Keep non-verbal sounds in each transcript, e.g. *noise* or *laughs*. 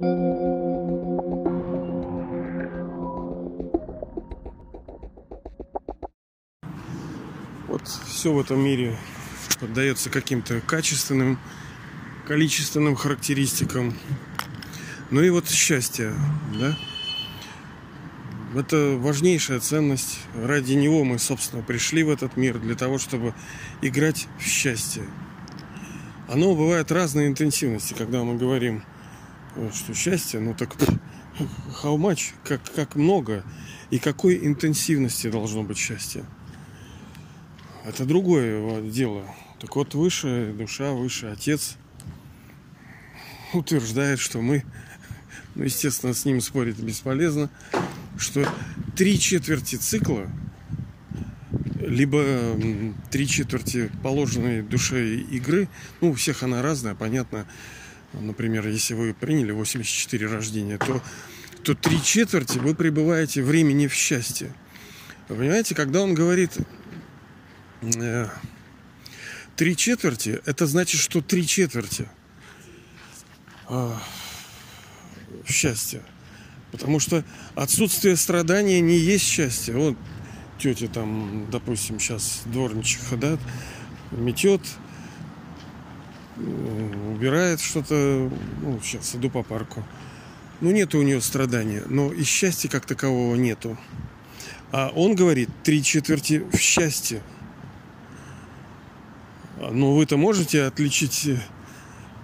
Вот все в этом мире поддается каким-то качественным, количественным характеристикам. Ну и вот счастье, да? Это важнейшая ценность. Ради него мы, собственно, пришли в этот мир для того, чтобы играть в счастье. Оно бывает разной интенсивности, когда мы говорим, э, что счастье, ну так how much, как, как много и какой интенсивности должно быть счастье. Это другое дело. Так вот, высшая душа, высший отец утверждает, что мы, ну, естественно, с ним спорить бесполезно, что три четверти цикла, либо три четверти положенной душе игры, ну, у всех она разная, понятно. Например, если вы приняли 84 рождения, то, то три четверти вы пребываете времени в счастье. Вы понимаете, когда он говорит э, три четверти, это значит, что три четверти э, счастья. Потому что отсутствие страдания не есть счастье. Вот тетя там, допустим, сейчас дворничиха, да, метет, убирает что-то, ну, сейчас иду по парку. Ну, нет у нее страдания, но и счастья как такового нету. А он говорит, три четверти в счастье. Но ну, вы-то можете отличить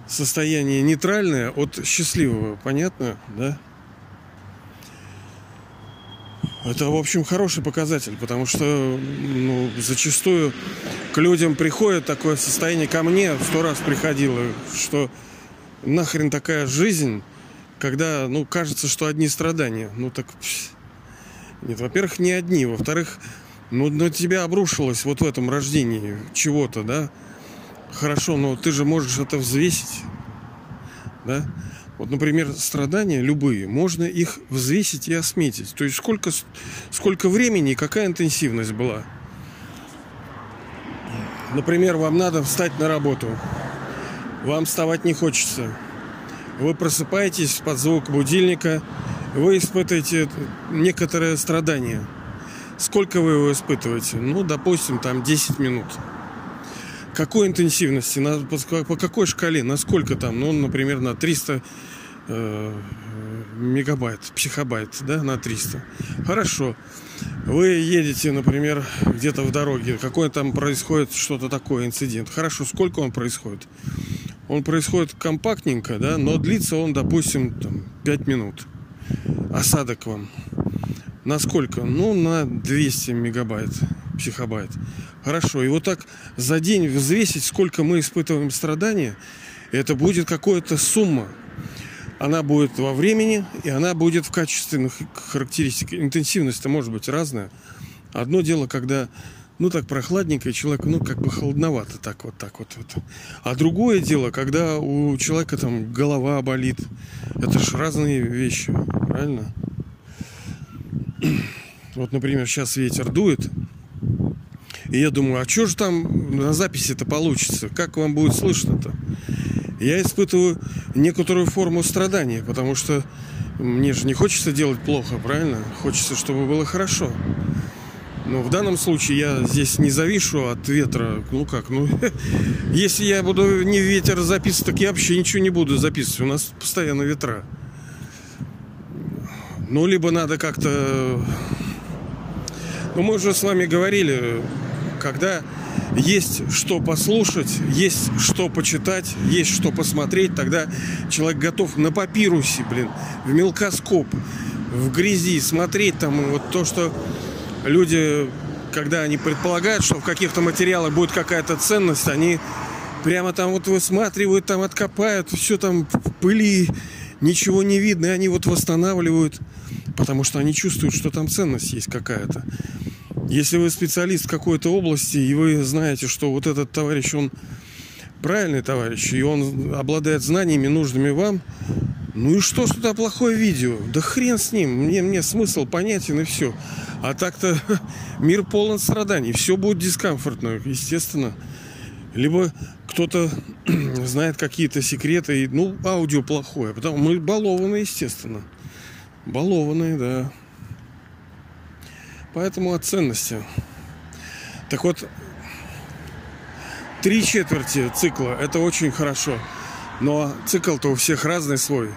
состояние нейтральное от счастливого, понятно, да? Это, в общем, хороший показатель, потому что ну, зачастую к людям приходит такое состояние, ко мне сто раз приходило, что нахрен такая жизнь, когда, ну, кажется, что одни страдания. Ну, так... Нет, во-первых, не одни. Во-вторых, ну, на тебя обрушилось вот в этом рождении чего-то, да? Хорошо, но ты же можешь это взвесить, да? Вот, например, страдания любые, можно их взвесить и осметить. То есть сколько, сколько времени и какая интенсивность была. Например, вам надо встать на работу. Вам вставать не хочется. Вы просыпаетесь под звук будильника. Вы испытываете некоторое страдание. Сколько вы его испытываете? Ну, допустим, там 10 минут какой интенсивности, на, по, по какой шкале, насколько там, ну, например, на 300 э, мегабайт, психобайт, да, на 300. Хорошо. Вы едете, например, где-то в дороге, какой там происходит что-то такое, инцидент. Хорошо, сколько он происходит? Он происходит компактненько, да, но длится он, допустим, там, 5 минут. Осадок вам. На сколько? Ну, на 200 мегабайт, психобайт. Хорошо. И вот так за день взвесить, сколько мы испытываем страдания, это будет какая-то сумма. Она будет во времени, и она будет в качественных характеристиках. Интенсивность-то может быть разная. Одно дело, когда ну так прохладненько, и человек, ну как бы холодновато, так вот, так вот, вот. А другое дело, когда у человека там голова болит. Это же разные вещи, правильно? *clears throat* Вот, например, сейчас ветер дует, и я думаю, а что же там на записи-то получится? Как вам будет слышно-то? Я испытываю некоторую форму страдания, потому что мне же не хочется делать плохо, правильно? Хочется, чтобы было хорошо. Но в данном случае я здесь не завишу от ветра. Ну как, ну *laughs* если я буду не ветер записывать, так я вообще ничего не буду записывать. У нас постоянно ветра. Ну, либо надо как-то... Ну, мы уже с вами говорили, когда есть что послушать, есть что почитать, есть что посмотреть, тогда человек готов на папирусе, блин, в мелкоскоп, в грязи смотреть там вот то, что люди, когда они предполагают, что в каких-то материалах будет какая-то ценность, они прямо там вот высматривают, там откопают, все там в пыли, ничего не видно, и они вот восстанавливают, потому что они чувствуют, что там ценность есть какая-то. Если вы специалист в какой-то области, и вы знаете, что вот этот товарищ, он правильный товарищ, и он обладает знаниями, нужными вам, ну и что, что это плохое видео? Да хрен с ним, мне, мне смысл понятен и все. А так-то *laughs* мир полон страданий, все будет дискомфортно, естественно. Либо кто-то *clears throat* знает какие-то секреты, и, ну, аудио плохое. Потому мы балованы, естественно. Балованные, да. Поэтому о ценности. Так вот, три четверти цикла – это очень хорошо. Но цикл-то у всех разный свой.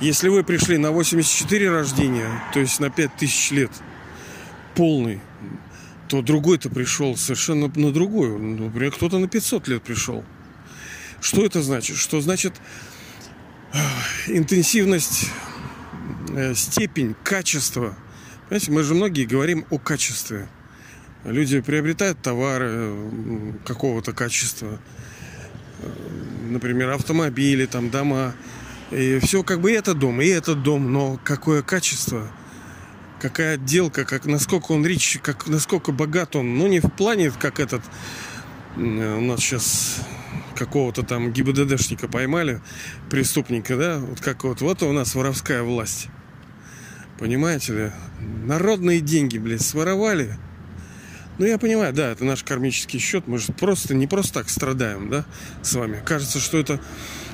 Если вы пришли на 84 рождения, то есть на 5000 лет, полный, то другой-то пришел совершенно на другую. Например, кто-то на 500 лет пришел. Что это значит? Что значит э, интенсивность, степень, качество. Понимаете, мы же многие говорим о качестве. Люди приобретают товары э, какого-то качества. Например, автомобили, там, дома. И все как бы и этот дом, и этот дом. Но какое качество – какая отделка, как насколько он рич, как насколько богат он. Ну, не в плане, как этот у нас сейчас какого-то там ГИБДДшника поймали, преступника, да, вот как вот, вот у нас воровская власть. Понимаете ли? Народные деньги, блядь, своровали. Ну, я понимаю, да, это наш кармический счет. Мы же просто, не просто так страдаем, да, с вами. Кажется, что это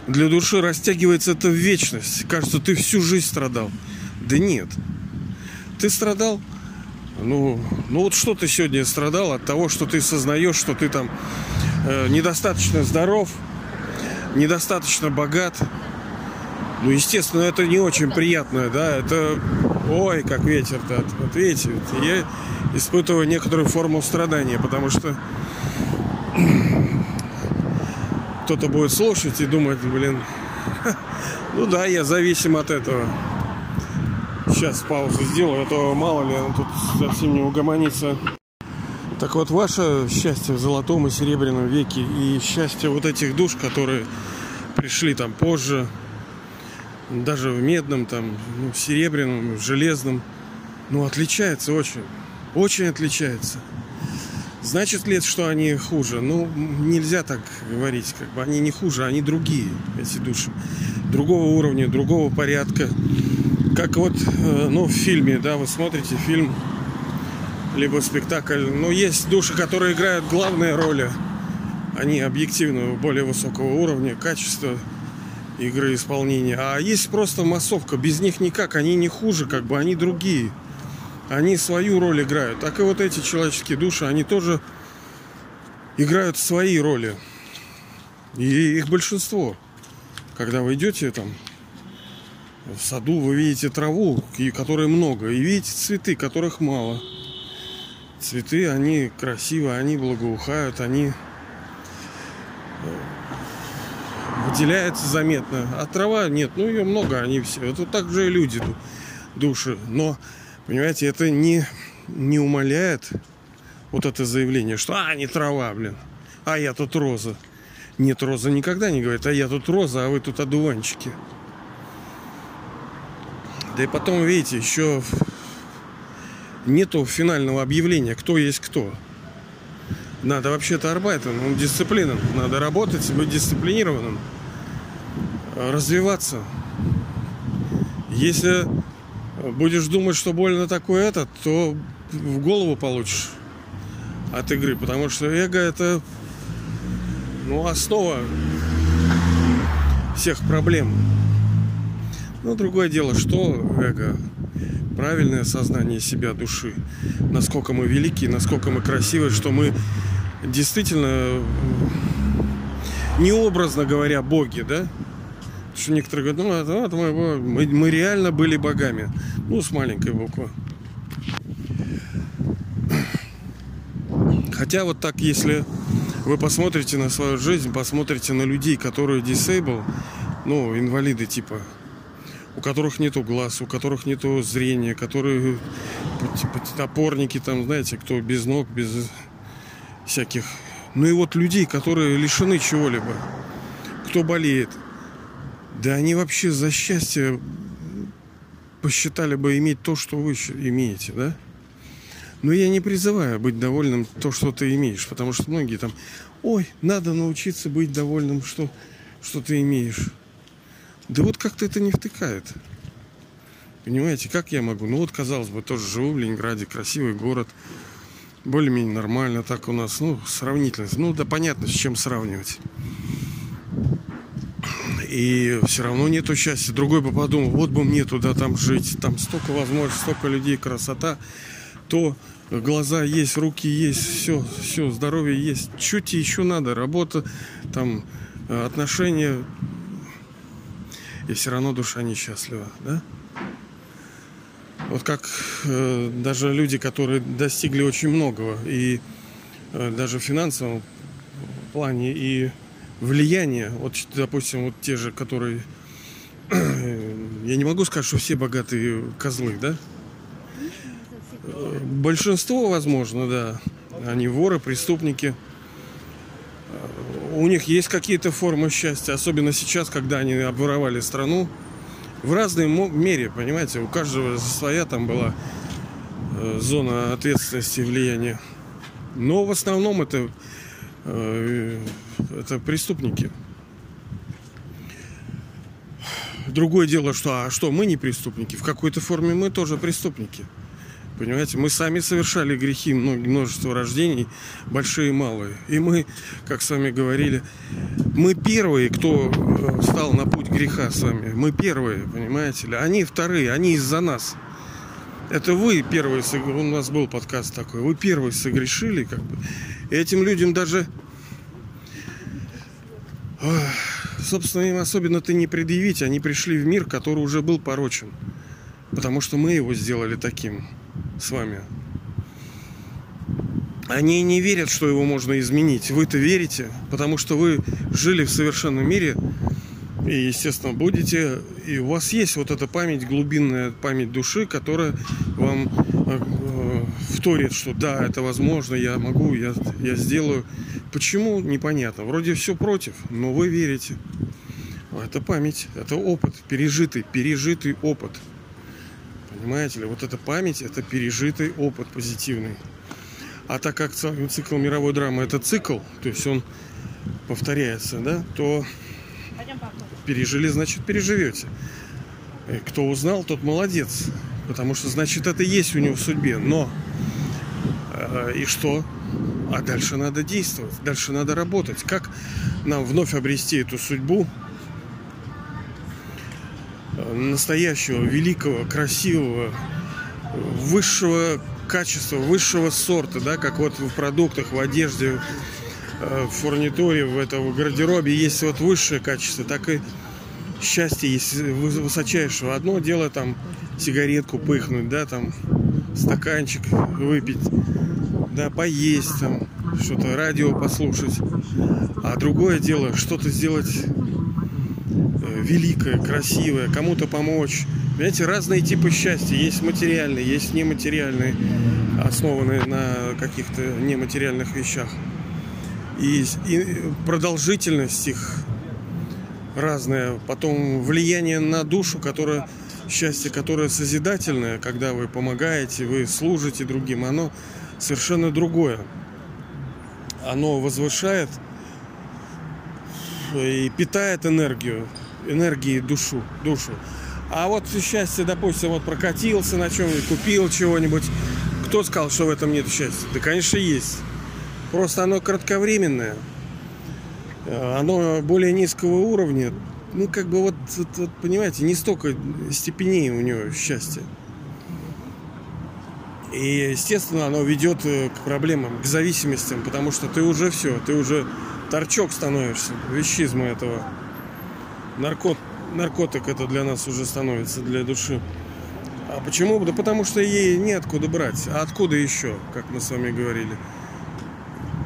для души растягивается это в вечность. Кажется, ты всю жизнь страдал. Да нет. Ты страдал? Ну, ну вот что ты сегодня страдал от того, что ты сознаешь, что ты там э, недостаточно здоров, недостаточно богат. Ну, естественно, это не очень приятно, да, это, ой, как ветер-то, вот видите, я испытываю некоторую форму страдания, потому что *clears throat* кто-то будет слушать и думать, блин, *laughs* ну да, я зависим от этого. Сейчас паузу сделаю, а то мало ли он тут совсем не угомонится. Так вот, ваше счастье в золотом и серебряном веке и счастье вот этих душ, которые пришли там позже, даже в медном, там, ну, в серебряном, в железном, ну, отличается очень. Очень отличается. Значит ли это, что они хуже? Ну, нельзя так говорить. Как бы они не хуже, они другие, эти души. Другого уровня, другого порядка как вот, э, ну, в фильме, да, вы смотрите фильм, либо спектакль, ну, есть души, которые играют главные роли. Они объективно более высокого уровня, качества игры исполнения. А есть просто массовка, без них никак, они не хуже, как бы, они другие. Они свою роль играют. Так и вот эти человеческие души, они тоже играют свои роли. И их большинство. Когда вы идете там в саду вы видите траву, которой много, и видите цветы, которых мало. Цветы, они красивые, они благоухают, они э, выделяются заметно. А трава нет, ну ее много, они все. Это так же и люди, души. Но, понимаете, это не, не умаляет вот это заявление, что а, не трава, блин, а я тут роза. Нет, роза никогда не говорит, а я тут роза, а вы тут одуванчики. Да и потом, видите, еще нету финального объявления, кто есть кто. Надо вообще-то арбайтен, он дисциплинен. Надо работать, быть дисциплинированным, развиваться. Если будешь думать, что больно такой этот, то в голову получишь от игры. Потому что эго это ну, основа всех проблем. Но другое дело, что эго, правильное сознание себя, души, насколько мы велики, насколько мы красивы, что мы действительно, необразно говоря, боги, да? Что некоторые говорят, ну, это, это мы, мы, реально были богами. Ну, с маленькой буквы. Хотя вот так, если вы посмотрите на свою жизнь, посмотрите на людей, которые disable, ну, инвалиды типа у которых нету глаз, у которых нету зрения, которые типа, опорники там, знаете, кто без ног, без всяких. Ну и вот людей, которые лишены чего-либо, кто болеет, да они вообще за счастье посчитали бы иметь то, что вы имеете, да? Но я не призываю быть довольным то, что ты имеешь, потому что многие там, ой, надо научиться быть довольным, что, что ты имеешь. Да вот как-то это не втыкает. Понимаете, как я могу? Ну вот, казалось бы, тоже живу в Ленинграде, красивый город. более-менее нормально так у нас, ну, сравнительно. Ну, да понятно, с чем сравнивать. И все равно нету счастья. Другой бы подумал, вот бы мне туда там жить, там столько возможностей, столько людей, красота. То глаза есть, руки есть, все, все, здоровье есть. Что тебе еще надо? Работа, там, отношения. И все равно душа несчастлива, да? Вот как э, даже люди, которые достигли очень многого, и э, даже в финансовом плане, и влияния, вот, допустим, вот те же, которые... *clears throat* я не могу сказать, что все богатые козлы, да? Большинство, возможно, да. Они воры, преступники. У них есть какие-то формы счастья, особенно сейчас, когда они обворовали страну в разной мере, понимаете, у каждого своя там была э, зона ответственности и влияния. Но в основном это, э, это преступники. Другое дело, что, а что мы не преступники? В какой-то форме мы тоже преступники. Понимаете, мы сами совершали грехи, множество рождений, большие и малые. И мы, как с вами говорили, мы первые, кто э, стал на путь греха с вами. Мы первые, понимаете ли. Они вторые, они из-за нас. Это вы первые, у нас был подкаст такой, вы первые согрешили, как бы. И этим людям даже, собственно, им особенно ты не предъявить, они пришли в мир, который уже был порочен. Потому что мы его сделали таким с вами. Они не верят, что его можно изменить. Вы-то верите, потому что вы жили в совершенном мире и, естественно, будете. И у вас есть вот эта память, глубинная память души, которая вам э, вторит, что да, это возможно, я могу, я, я сделаю. Почему? Непонятно. Вроде все против, но вы верите. Это память, это опыт, пережитый, пережитый опыт. Понимаете ли, вот эта память, это пережитый опыт позитивный. А так как цикл мировой драмы это цикл, то есть он повторяется, да, то пережили, значит переживете. И кто узнал, тот молодец. Потому что, значит, это есть у него в судьбе. Но э, и что? А дальше надо действовать, дальше надо работать. Как нам вновь обрести эту судьбу, настоящего, великого, красивого, высшего качества, высшего сорта, да, как вот в продуктах, в одежде, э, в фурнитуре, в этом гардеробе есть вот высшее качество, так и счастье есть высочайшего. Одно дело там сигаретку пыхнуть, да, там стаканчик выпить, да, поесть там, что-то радио послушать. А другое дело что-то сделать великое, красивое, кому-то помочь. Понимаете, разные типы счастья. Есть материальные, есть нематериальные, основанные на каких-то нематериальных вещах. И, и продолжительность их разная. Потом влияние на душу, которое счастье, которое созидательное, когда вы помогаете, вы служите другим, оно совершенно другое. Оно возвышает и питает энергию энергии душу, душу. А вот счастье, допустим, вот прокатился на чем-нибудь, купил чего-нибудь. Кто сказал, что в этом нет счастья? Да, конечно, есть. Просто оно кратковременное. Оно более низкого уровня. Ну, как бы вот, вот, вот понимаете, не столько степеней у него счастья. И, естественно, оно ведет э, к проблемам, к зависимостям, потому что ты уже все, ты уже торчок становишься вещизма этого наркот, наркотик это для нас уже становится, для души. А почему? Да потому что ей неоткуда брать. А откуда еще, как мы с вами говорили?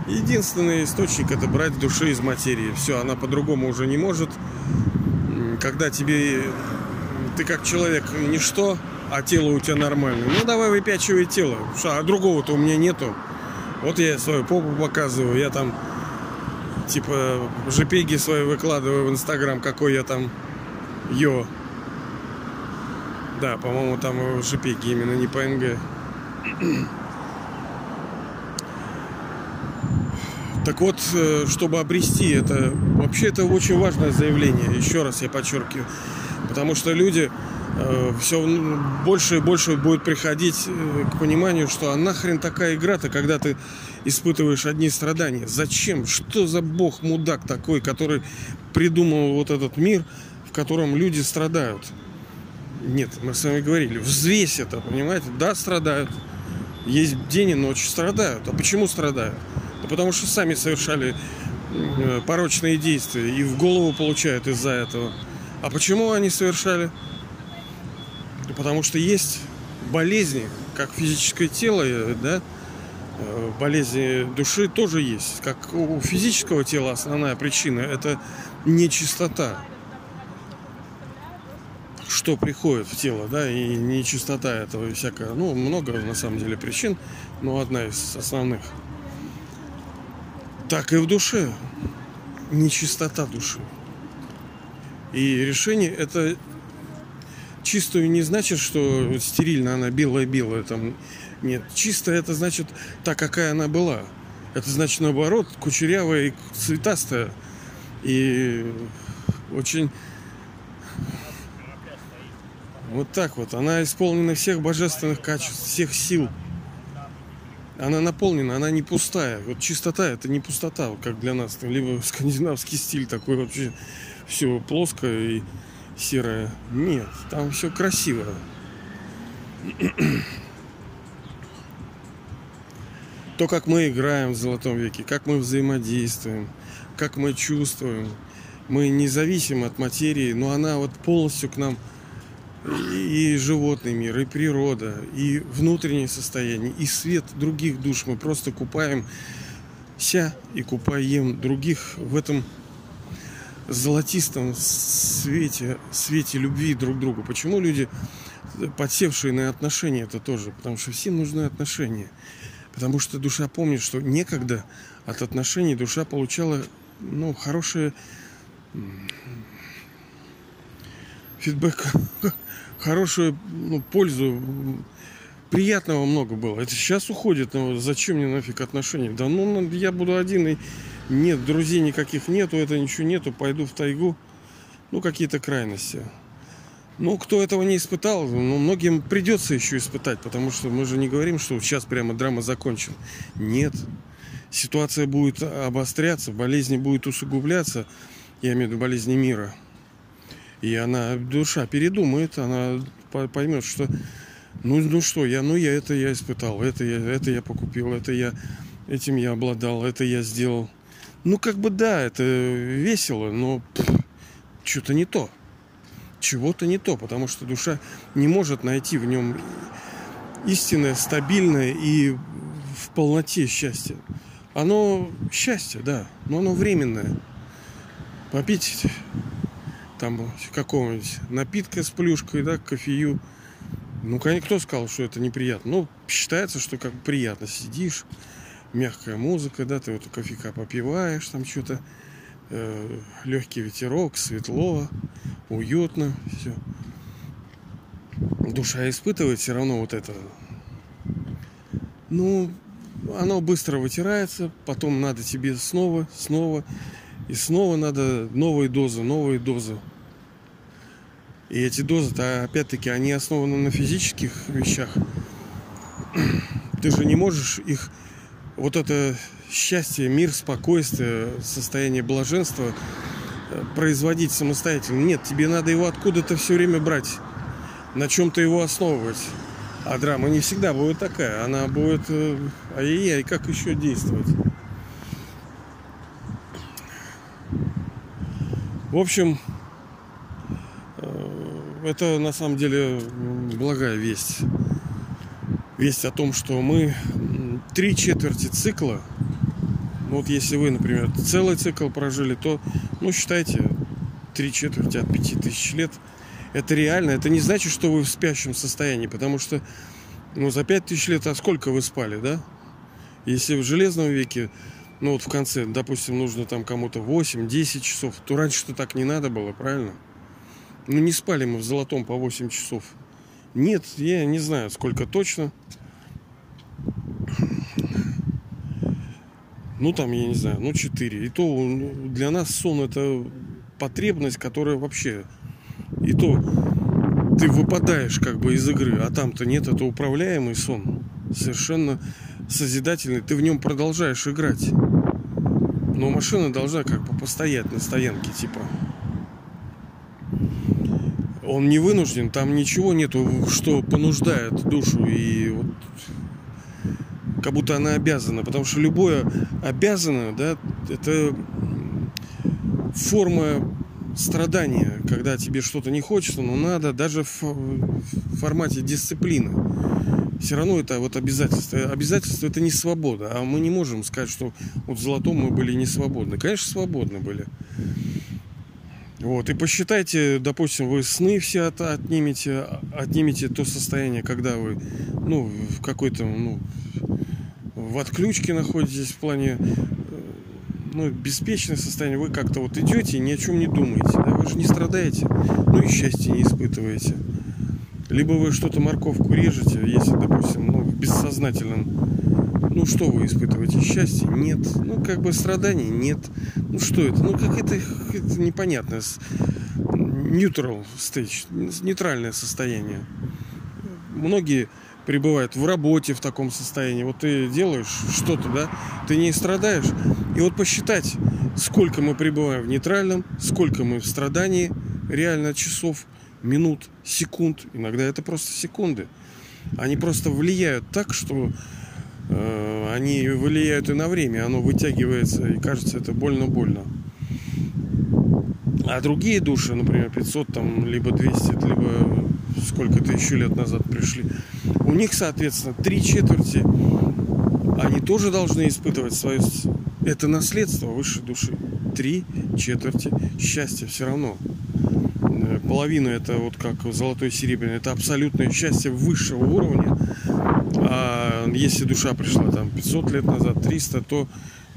Единственный источник это брать души из материи. Все, она по-другому уже не может. Когда тебе ты как человек ничто, а тело у тебя нормальное. Ну давай выпячивай тело. А другого-то у меня нету. Вот я свою попу показываю, я там типа жпеги свои выкладываю в Инстаграм, какой я там йо. Да, по-моему, там жпеги именно не ПНГ. *clears throat* Так вот, э, чтобы обрести это, вообще это очень важное заявление, еще раз я подчеркиваю. Потому что люди все больше и больше будет приходить э, к пониманию, что а нахрен такая игра-то, когда ты испытываешь одни страдания. Зачем? Что за бог мудак такой, который придумал вот этот мир, в котором люди страдают? Нет, мы с вами говорили, взвесь это, понимаете? Да, страдают. Есть день и ночь, страдают. А почему страдают? Да потому что сами совершали э, порочные действия и в голову получают из-за этого. А почему они совершали? Потому что есть болезни, как физическое тело, э, да, э, болезни души тоже есть. Как у физического тела основная причина – это нечистота. Что приходит в тело, да, и нечистота этого и всякое. Ну, много на самом деле причин, но одна из основных. Так и в душе. Нечистота души. И решение это чистую не значит, что стерильно она белая-белая. Там нет. Чистая это значит та, какая она была. Это значит наоборот, кучерявая и цветастая. И очень вот так вот. Она исполнена всех божественных качеств, всех сил. Она наполнена, она не пустая. Вот чистота это не пустота, как для нас. Либо скандинавский стиль такой вообще все плоское и серое. Нет, там все красиво. *clears throat* То, как мы играем в Золотом веке, как мы взаимодействуем, как мы чувствуем. Мы независимы от материи, но она вот полностью к нам и животный мир, и природа, и внутреннее состояние, и свет других душ. Мы просто купаем ся и купаем других в этом золотистом свете, свете любви друг к другу. Почему люди, подсевшие на отношения, это тоже? Потому что всем нужны отношения. Потому что душа помнит, что некогда от отношений душа получала ну, хорошие фидбэк, *laughs* хорошую ну, пользу, приятного много было. Это сейчас уходит, но зачем мне нафиг отношения? Да ну я буду один и нет, друзей никаких нету, это ничего нету, пойду в тайгу. Ну, какие-то крайности. Ну, кто этого не испытал, ну, многим придется еще испытать, потому что мы же не говорим, что сейчас прямо драма закончена. Нет. Ситуация будет обостряться, болезни будут усугубляться, я имею в виду болезни мира. И она, душа передумает, она поймет, что ну, ну что, я, ну я это я испытал, это я, это я покупил, это я, этим я обладал, это я сделал. Ну, как бы да, это весело, но что-то не то. Чего-то не то, потому что душа не может найти в нем истинное, стабильное и в полноте счастье. Оно счастье, да, но оно временное. Попить там какого-нибудь напитка с плюшкой, да, кофею. Ну, кто сказал, что это неприятно? Ну, считается, что как приятно сидишь, мягкая музыка, да, ты вот кофейка попиваешь, там что-то, э, легкий ветерок, светло, уютно, все. Душа испытывает все равно вот это. Ну, оно быстро вытирается, потом надо тебе снова, снова, и снова надо новые дозы, новые дозы. И эти дозы-то, опять-таки, они основаны на физических вещах. Ты же не можешь их вот это счастье, мир, спокойствие, состояние блаженства э, производить самостоятельно. Нет, тебе надо его откуда-то все время брать, на чем-то его основывать. А драма не всегда будет такая. Она будет э, ай-яй-яй, как еще действовать. В общем, э, это на самом деле благая весть. Весть о том, что мы три четверти цикла, ну вот если вы, например, целый цикл прожили, то, ну, считайте, три четверти от пяти тысяч лет. Это реально. Это не значит, что вы в спящем состоянии, потому что, ну, за пять тысяч лет, а сколько вы спали, да? Если в железном веке, ну, вот в конце, допустим, нужно там кому-то 8-10 часов, то раньше-то так не надо было, правильно? Ну, не спали мы в золотом по 8 часов. Нет, я не знаю, сколько точно. Ну там, я не знаю, ну 4. И то для нас сон это потребность, которая вообще... И то ты выпадаешь как бы из игры, а там-то нет, это управляемый сон. Совершенно созидательный. Ты в нем продолжаешь играть. Но машина должна как бы постоять на стоянке, типа. Он не вынужден, там ничего нету, что понуждает душу и вот как будто она обязана, потому что любое обязано, да, это форма страдания, когда тебе что-то не хочется, но надо даже в формате дисциплины. Все равно это вот обязательство. Обязательство это не свобода. А мы не можем сказать, что вот в золотом мы были не свободны. Конечно, свободны были. Вот, и посчитайте, допустим, вы сны все от, отнимете, отнимете то состояние, когда вы, ну, в какой-то, ну, в отключке находитесь в плане ну, беспечное состояние, вы как-то вот идете и ни о чем не думаете, да? вы же не страдаете, ну и счастья не испытываете. Либо вы что-то морковку режете, если, допустим, ну, в ну что вы испытываете? Счастье? Нет. Ну, как бы страданий? Нет. Ну что это? Ну, как это, это непонятное. Neutral stage, нейтральное состояние. Многие пребывают в работе в таком состоянии. Вот ты делаешь что-то, да, ты не страдаешь. И вот посчитать, сколько мы пребываем в нейтральном, сколько мы в страдании, реально часов, минут, секунд. Иногда это просто секунды. Они просто влияют так, что э, они влияют и на время. Оно вытягивается, и кажется, это больно-больно. А другие души, например, 500, там, либо 200, либо сколько то еще лет назад пришли, у них, соответственно, три четверти, они тоже должны испытывать свое... Это наследство высшей души. Три четверти счастья все равно. Э, половина это вот как золотой серебряный, это абсолютное счастье высшего уровня. А если душа пришла там 500 лет назад, 300, то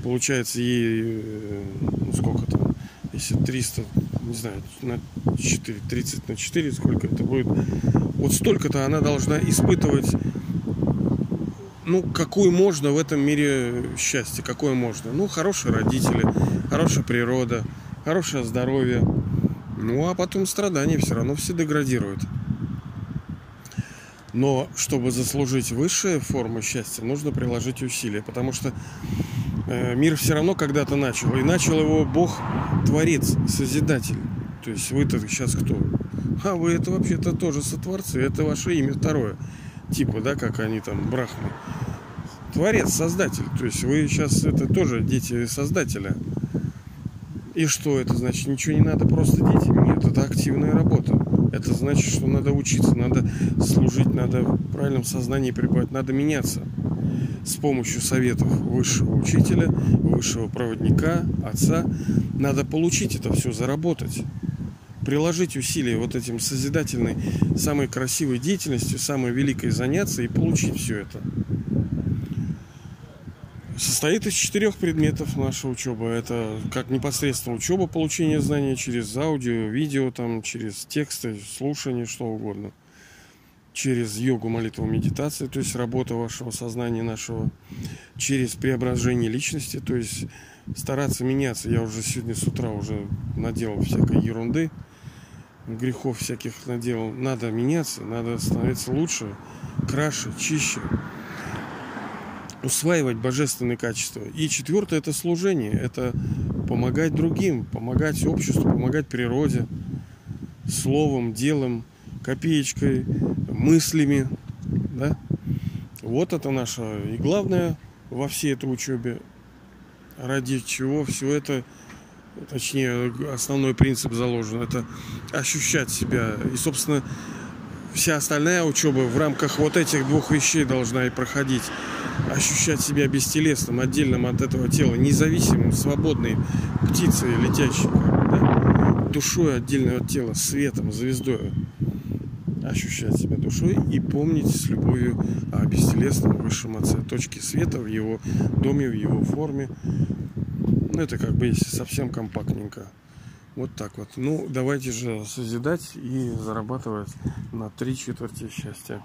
получается ей э, ну, сколько там, если 300, не знаю, на 4, 30 на 4, сколько это будет, вот столько-то она должна испытывать ну, какую можно в этом мире счастье, какое можно. Ну, хорошие родители, хорошая природа, хорошее здоровье. Ну, а потом страдания все равно все деградируют. Но чтобы заслужить высшие формы счастья, нужно приложить усилия, потому что мир все равно когда-то начал. И начал его Бог, Творец, Созидатель. То есть вы-то сейчас кто? А вы это вообще-то тоже сотворцы, это ваше имя второе. Типа, да, как они там, брахмы. Творец, создатель. То есть вы сейчас это тоже дети создателя. И что это значит? Ничего не надо, просто дети? Нет, это активная работа. Это значит, что надо учиться, надо служить, надо в правильном сознании пребывать, надо меняться с помощью советов высшего учителя, высшего проводника, отца. Надо получить это все, заработать приложить усилия вот этим созидательной, самой красивой деятельностью, самой великой заняться и получить все это. Состоит из четырех предметов наша учеба. Это как непосредственно учеба, получение знаний через аудио, видео, там, через тексты, слушание, что угодно. Через йогу, молитву, медитацию, то есть работа вашего сознания нашего. Через преображение личности, то есть стараться меняться. Я уже сегодня с утра уже наделал всякой ерунды грехов всяких наделал. Надо меняться, надо становиться лучше, краше, чище, усваивать божественные качества. И четвертое это служение, это помогать другим, помогать обществу, помогать природе, словом, делом, копеечкой, мыслями. Да? Вот это наше и главное во всей этой учебе, ради чего все это точнее, основной принцип заложен, это ощущать себя. И, собственно, вся остальная учеба в рамках вот этих двух вещей должна и проходить. Ощущать себя бестелесным, отдельным от этого тела, независимым, свободной птицей летящей, да? душой отдельно от тела, светом, звездой. Ощущать себя душой и помнить с любовью о бестелесном высшем отце, точке света в его доме, в его форме, ну, это как бы если совсем компактненько. Вот так вот. Ну, давайте же созидать и зарабатывать на три четверти счастья.